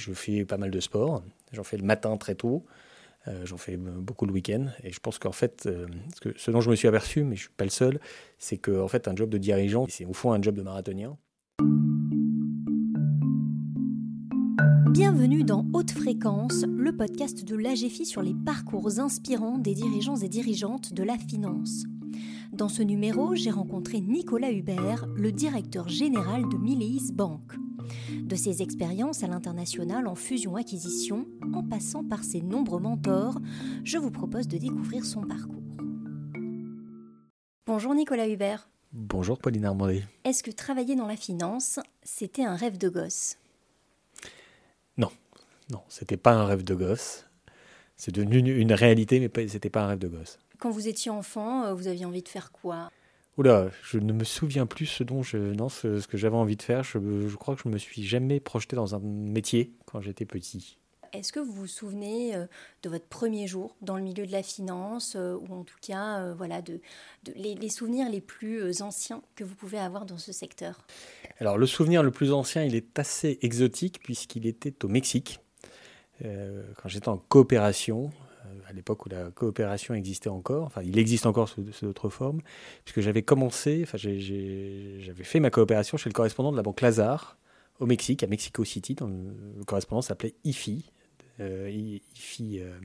je fais pas mal de sport. J'en fais le matin très tôt. Euh, j'en fais beaucoup le week-end. Et je pense qu'en fait, euh, ce, dont je me suis aperçu, mais je ne suis pas le seul, c'est qu'en fait, un job de dirigeant, c'est au fond un job de marathonien. Bienvenue dans Haute Fréquence, le podcast de l'AGFI sur les parcours inspirants des dirigeants et dirigeantes de la finance. Dans ce numéro, j'ai rencontré Nicolas Hubert, le directeur général de Mileis Bank. De ses expériences à l'international en fusion-acquisition, en passant par ses nombreux mentors, je vous propose de découvrir son parcours. Bonjour Nicolas Hubert. Bonjour Pauline Armandé. Est-ce que travailler dans la finance, c'était un rêve de gosse? Non, non, c'était pas un rêve de gosse. C'est devenu une réalité, mais c'était pas un rêve de gosse. Quand vous étiez enfant, euh, vous aviez envie de faire quoi? Oula, je ne me souviens plus ce dont je, non, ce, que j'avais envie de faire. Je, je, crois que je me suis jamais projeté dans un métier quand j'étais petit. Est-ce que vous vous souvenez euh, de votre premier jour dans le milieu de la finance, euh, ou en tout cas, voilà, de, de les, les, souvenirs les plus anciens que vous pouvez avoir dans ce secteur? Alors, le souvenir le plus ancien, il est assez exotique puisqu'il était au Mexique. quand j'étais en coopération, à l'époque où la coopération existait encore, enfin il existe encore sous, d'autres formes, puisque j'avais commencé, enfin j'avais fait ma coopération chez le correspondant de la banque Lazare au Mexique, à Mexico City, dans le, le correspondant s'appelait IFI, euh, IFI euh,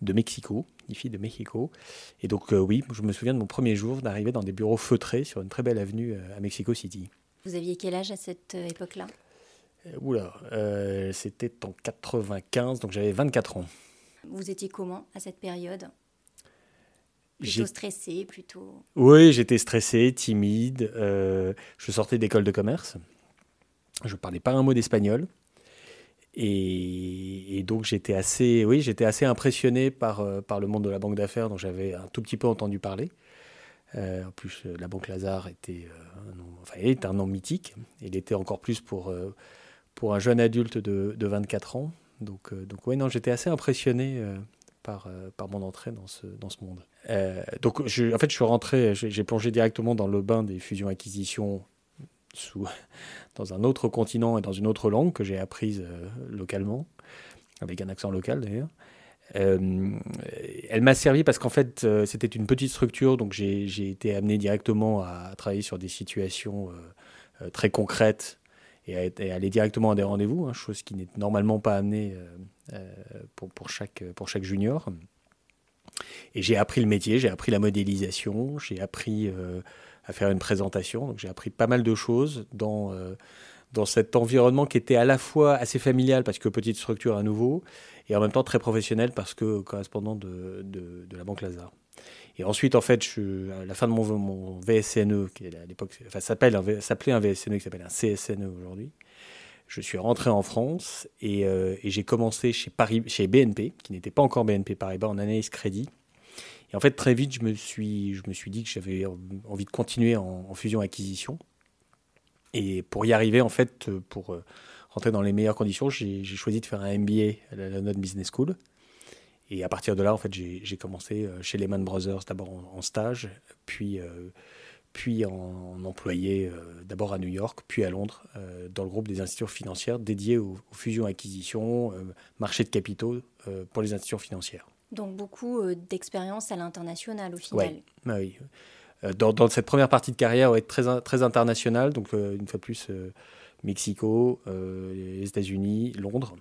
de Mexico, IFI de Mexico. Et donc euh, oui, je me souviens de mon premier jour d'arriver dans des bureaux feutrés sur une très belle avenue à Mexico City. Vous aviez quel âge à cette époque-là? Oula, c'était en 95, donc j'avais 24 ans. Vous étiez comment à cette période? Plutôt stressé, plutôt. Oui, j'étais stressé, timide. Euh, je sortais d'école de commerce. Je parlais pas un mot d'espagnol. Et, donc j'étais assez, oui, j'étais assez impressionné par, euh, par le monde de la banque d'affaires dont j'avais un tout petit peu entendu parler. Euh, en plus, la banque Lazare était, un nom, enfin, est un nom mythique. Il était encore plus pour, pour un jeune adulte de, de 24 ans. Donc, euh, donc non, j'étais assez impressionné euh, par, euh, par mon entrée dans ce, monde. donc, en fait, je suis rentré, j'ai plongé directement dans le bain des fusions-acquisitions sous, dans un autre continent et dans une autre langue que j'ai apprise localement, avec un accent local d'ailleurs. elle m'a servi parce qu'en fait, c'était une petite structure, donc j'ai été amené directement à travailler sur des situations très concrètes et, aller directement à des rendez-vous, hein, chose qui n'est normalement pas amenée euh, euh, pour, pour, chaque, pour chaque junior. Et j'ai appris le métier, j'ai appris la modélisation, j'ai appris euh, à faire une présentation, donc j'ai appris pas mal de choses dans, dans cet environnement qui était à la fois assez familial parce que petite structure à nouveau, et en même temps très professionnel parce que correspondant de, de, de la Banque Lazare. Et ensuite, en fait, à la fin de mon, mon VSNE, qui à l'époque s'appelait un VSNE qui s'appelle un CSNE aujourd'hui, je suis rentré en France et, euh, j'ai commencé chez, Paris, chez BNP, qui n'était pas encore BNP Paribas, en analyse crédit. Et en fait, très vite, je me suis, je me suis dit que j'avais envie de continuer en, fusion-acquisition. Et pour y arriver, en fait, pour euh, rentrer dans les meilleures conditions, j'ai choisi de faire un MBA à la London Business School. Et à partir de là, en fait, j'ai commencé euh, chez Lehman Brothers, d'abord en, stage, puis, euh, puis en, employé, euh, d'abord à New York, puis à Londres, dans le groupe des institutions financières dédiées aux, fusions-acquisitions, marché de capitaux pour les institutions financières. Donc beaucoup d'expérience à l'international au final. Ah oui. Dans, dans, cette première partie de carrière, être très, très international, donc une fois de plus, Mexico, les États-Unis, Londres.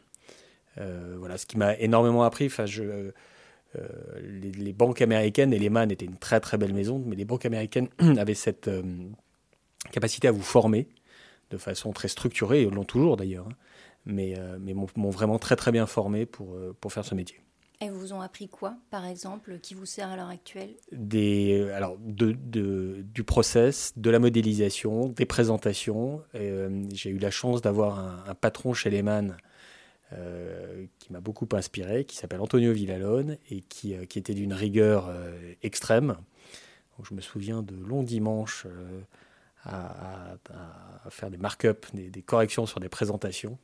Euh, voilà, ce qui m'a énormément appris. Enfin, je, euh, les, banques américaines, et Lehman était une très très belle maison, mais les banques américaines avaient cette euh, capacité à vous former de façon très structurée, et l'ont toujours d'ailleurs, hein. mais, mais m'ont vraiment très très bien formé pour, pour faire ce métier. Et vous ont appris quoi, par exemple, qui vous sert à l'heure actuelle? Des, alors, de, de, Du process, de la modélisation, des présentations. J'ai eu la chance d'avoir un, un, patron chez Lehman euh, qui m'a beaucoup inspiré, qui s'appelle Antonio Villalone et qui, euh, était d'une rigueur euh, extrême. Je me souviens de longs dimanches à, à, faire des markups, des, des, corrections sur des présentations.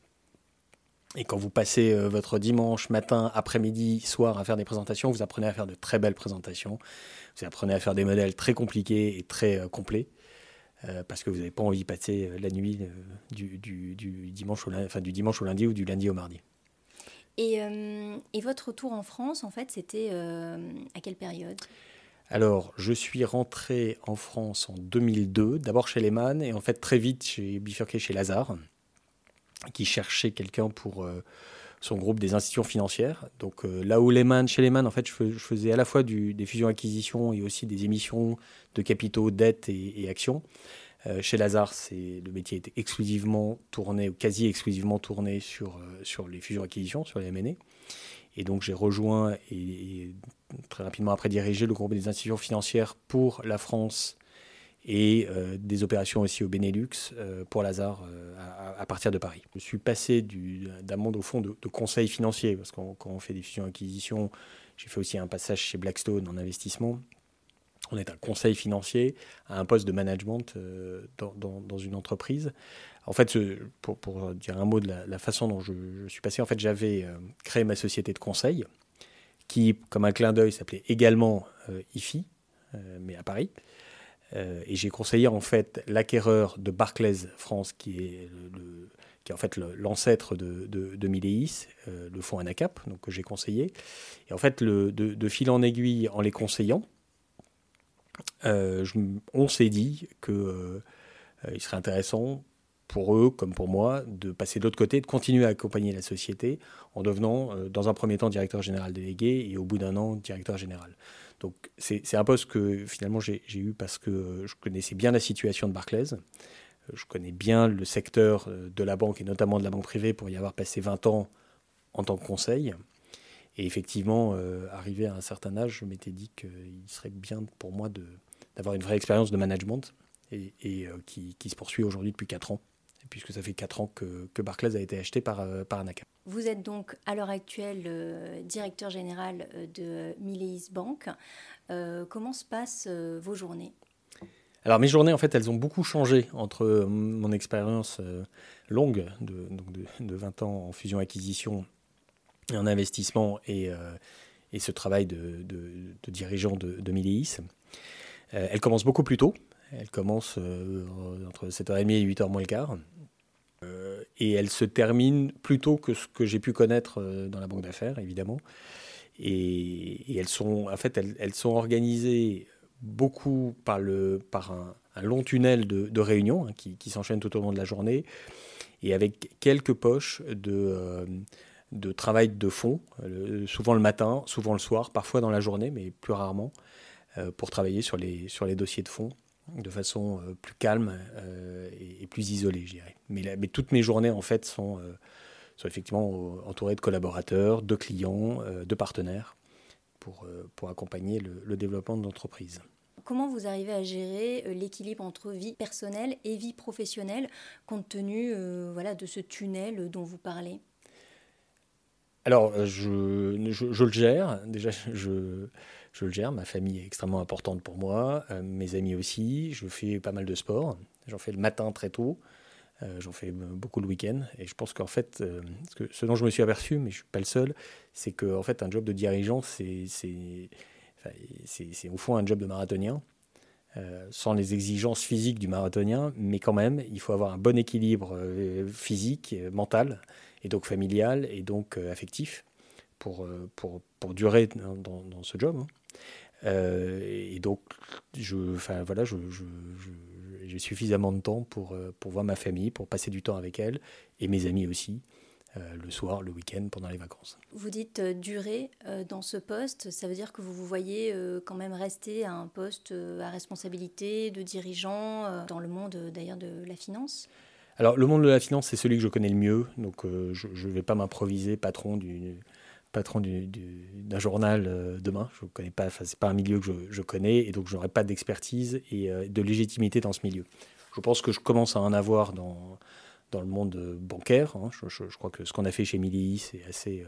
Et quand vous passez votre dimanche matin, après-midi, soir à faire des présentations, vous apprenez à faire de très belles présentations. Vous apprenez à faire des modèles très compliqués et très complets. Parce que vous n'avez pas envie de passer la nuit du, dimanche au, enfin, du dimanche au lundi ou du lundi au mardi. Et, et votre retour en France, en fait, c'était à quelle période? Alors, je suis rentré en France en 2002, d'abord chez Lehman, et en fait, très vite, j'ai bifurqué chez Lazare, qui cherchait quelqu'un pour euh, son groupe des institutions financières. Donc, euh, là où Lehman, chez Lehman, en fait, je, faisais à la fois des fusions-acquisitions et aussi des émissions de capitaux, dettes et, actions. Euh, chez Lazare, le métier était exclusivement tourné, ou quasi exclusivement tourné sur, sur les fusions-acquisitions, sur les M&A. Et donc j'ai rejoint et, très rapidement après dirigé le groupe des institutions financières pour la France et euh, des opérations aussi au Benelux euh, pour Lazare euh, à, partir de Paris. Je suis passé d'un monde au fond de, conseil financier, parce que quand on fait des fusions-acquisitions, j'ai fait aussi un passage chez Blackstone en investissement. On est un conseil financier à un poste de management dans, une entreprise en fait, pour, dire un mot de la, façon dont je, suis passé, en fait, j'avais créé ma société de conseil, qui, comme un clin d'œil, s'appelait également IFI, mais à Paris. Et j'ai conseillé en fait l'acquéreur de Barclays France, qui est, qui est en fait l'ancêtre de, de, de le fonds Anacap, donc que j'ai conseillé. Et en fait, le, de, fil en aiguille, en les conseillant, on s'est dit que il serait intéressant pour eux comme pour moi de passer de l'autre côté, de continuer à accompagner la société en devenant euh, dans un premier temps directeur général délégué et au bout d'un an directeur général. Donc c'est un poste que finalement j'ai eu parce que euh, je connaissais bien la situation de Barclays, euh, je connais bien le secteur de la banque et notamment de la banque privée pour y avoir passé 20 ans en tant que conseil. Et effectivement, arrivé à un certain âge, je m'étais dit qu'il serait bien pour moi d'avoir une vraie expérience de management et, qui, qui se poursuit aujourd'hui depuis 4 ans puisque ça fait 4 ans que, que, Barclays a été acheté par, euh, par. Vous êtes donc à l'heure actuelle euh, directeur général euh, de Mileis Bank. comment se passent vos journées? Alors mes journées, en fait, elles ont beaucoup changé entre mon expérience longue de, donc de, de, 20 ans en fusion-acquisition et en investissement et, et ce travail de, de, dirigeant de, de elle commence beaucoup plus tôt. Elle commence entre 7h30 et 8h moins le quart. Euh, et elle se termine plus tôt que ce que j'ai pu connaître euh, dans la banque d'affaires, évidemment. Et, elles sont, en fait, elles, sont organisées beaucoup par, le, par un, long tunnel de, réunions hein, qui, s'enchaînent tout au long de la journée, et avec quelques poches de, euh, de travail de fond, souvent le matin, souvent le soir, parfois dans la journée, mais plus rarement, pour travailler sur les, sur les dossiers de fond de façon euh, plus calme euh, et, plus isolée, je dirais. Mais, mais, toutes mes journées, en fait, sont, euh, sont effectivement entourées de collaborateurs, de clients, de partenaires pour, pour accompagner le, développement de l'entreprise. Comment vous arrivez à gérer l'équilibre entre vie personnelle et vie professionnelle compte tenu voilà, de ce tunnel dont vous parlez? Alors, je, je, je, le gère. Déjà, je, je le gère. Ma famille est extrêmement importante pour moi, euh, mes amis aussi. Je fais pas mal de sport. J'en fais le matin très tôt. Euh, j'en fais beaucoup le week-end. Et je pense qu'en fait, euh, ce, dont je me suis aperçu, mais je ne suis pas le seul, c'est qu'en en fait, un job de dirigeant, c'est au fond un job de marathonien. sans les exigences physiques du marathonien, mais quand même, il faut avoir un bon équilibre physique, mental, et donc familial, et donc affectif, pour, pour, pour durer dans, dans, ce job. Hein. Euh, et donc, je, enfin, voilà, je, j'ai suffisamment de temps pour, euh, pour voir ma famille, pour passer du temps avec elle, et mes amis aussi, euh, le soir, le week-end, pendant les vacances. Vous dites durer dans ce poste, ça veut dire que vous vous voyez quand même rester à un poste à responsabilité de dirigeant dans le monde d'ailleurs de la finance? Alors, le monde de la finance, c'est celui que je connais le mieux, donc je ne vais pas m'improviser patron du, patron d'un journal euh, demain. Je connais pas, c'est pas un milieu que je, connais et donc je n'aurai pas d'expertise et euh, de légitimité dans ce milieu. Je pense que je commence à en avoir dans, dans le monde bancaire. Hein. Je, crois que ce qu'on a fait chez Mili, c'est assez,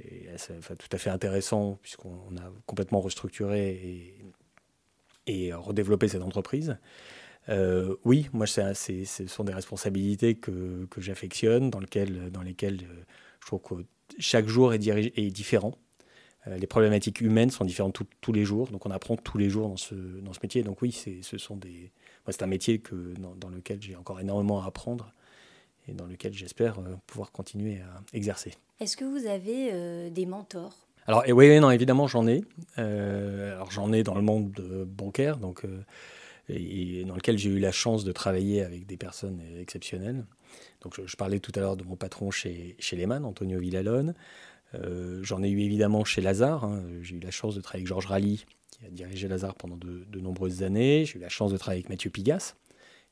euh, tout à fait intéressant puisqu'on a complètement restructuré et, redéveloppé cette entreprise. oui, moi, ce sont des responsabilités que, que j'affectionne, dans, dans lesquelles je trouve que chaque jour est, est différent. Euh, les problématiques humaines sont différentes tous les jours, donc on apprend tous les jours dans ce, dans ce métier. Donc oui, ce sont des, c'est un métier que, dans, lequel j'ai encore énormément à apprendre et dans lequel j'espère pouvoir continuer à exercer. Est-ce que vous avez des mentors? Alors oui, non, évidemment j'en ai. alors j'en ai dans le monde bancaire, donc et, dans lequel j'ai eu la chance de travailler avec des personnes exceptionnelles. Donc je, parlais tout à l'heure de mon patron chez, chez Lehman, Antonio Villalone. Euh, j'en ai eu évidemment chez Lazare. Hein. J'ai eu la chance de travailler avec Georges Rally, qui a dirigé Lazare pendant de, nombreuses années. J'ai eu la chance de travailler avec Mathieu Pigas,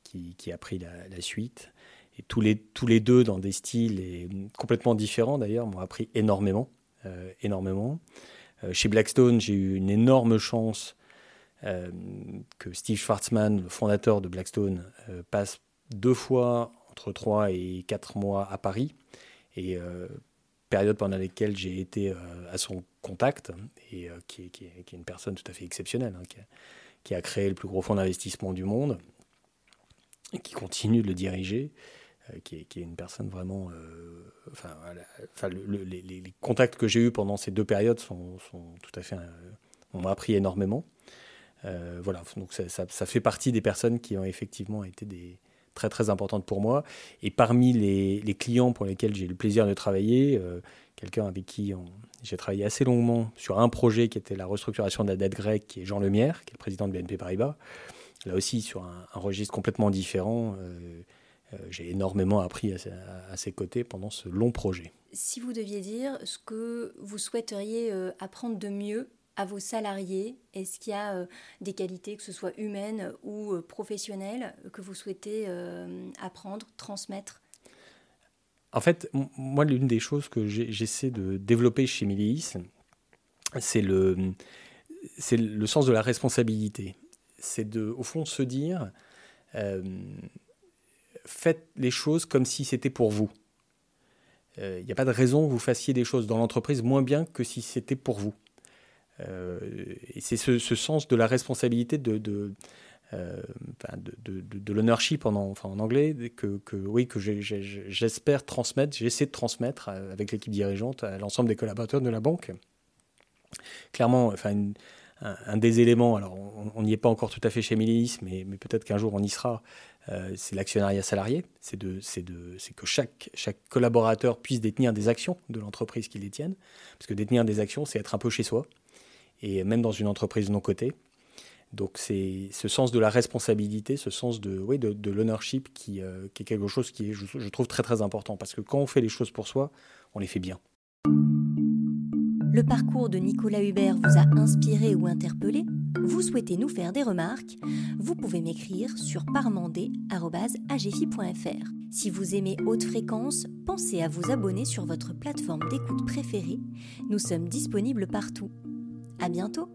qui, a pris la, suite. Et tous les, tous les deux, dans des styles et complètement différents d'ailleurs, m'ont appris énormément. Euh, énormément. Euh, chez Blackstone, j'ai eu une énorme chance que Steve Schwarzman, le fondateur de Blackstone, passe deux fois entre trois et quatre mois à Paris. Et période pendant laquelle j'ai été euh, à son contact, et euh, qui, est, une personne tout à fait exceptionnelle, hein, qui, a, créé le plus gros fonds d'investissement du monde, et qui continue de le diriger, euh, qui, est, une personne vraiment... enfin, les, contacts que j'ai eus pendant ces deux périodes sont, tout à fait... on m'a appris énormément. voilà, donc ça, fait partie des personnes qui ont effectivement été des, très très importante pour moi. Et parmi les, clients pour lesquels j'ai eu le plaisir de travailler, euh, quelqu'un avec qui j'ai travaillé assez longuement sur un projet qui était la restructuration de la dette grecque, qui est Jean Lemierre, qui est le président de BNP Paribas. Là aussi, sur un, registre complètement différent, euh, euh, j'ai énormément appris à, ses côtés pendant ce long projet. Si vous deviez dire ce que vous souhaiteriez apprendre de mieux à vos salariés? Est-ce qu'il y a euh, des qualités, que ce soit humaines ou euh, professionnelles, que vous souhaitez euh, apprendre, transmettre? En fait, moi, l'une des choses que j'essaie de développer chez Miliis, c'est le, c'est le sens de la responsabilité. C'est de, au fond, se dire, faites les choses comme si c'était pour vous. Il n'y a pas de raison que vous fassiez des choses dans l'entreprise moins bien que si c'était pour vous. Euh, et c'est ce, sens de la responsabilité de, de euh, de, de, l'ownership en, enfin, en anglais, que, oui, que j'espère transmettre, j'essaie de transmettre euh, avec l'équipe dirigeante à l'ensemble des collaborateurs de la banque. Clairement, enfin, un, des éléments, alors on n'y est pas encore tout à fait chez mais, mais peut-être qu'un jour on y sera, c'est l'actionnariat salarié. C'est que chaque, chaque collaborateur puisse détenir des actions de l'entreprise qu'il détienne. Parce que détenir des actions, c'est être un peu chez soi et même dans une entreprise non cotée. Donc c'est ce sens de la responsabilité, ce sens de, oui, de, de l'ownership qui, euh, qui, est quelque chose qui est, je, trouve, très très important. Parce que quand on fait les choses pour soi, on les fait bien. Le parcours de Nicolas Hubert vous a inspiré ou interpellé Vous souhaitez nous faire des remarques? Vous pouvez m'écrire sur parmandé.agfi.fr. Si vous aimez haute fréquence, pensez à vous abonner sur votre plateforme d'écoute préférée. Nous sommes disponibles partout. À bientôt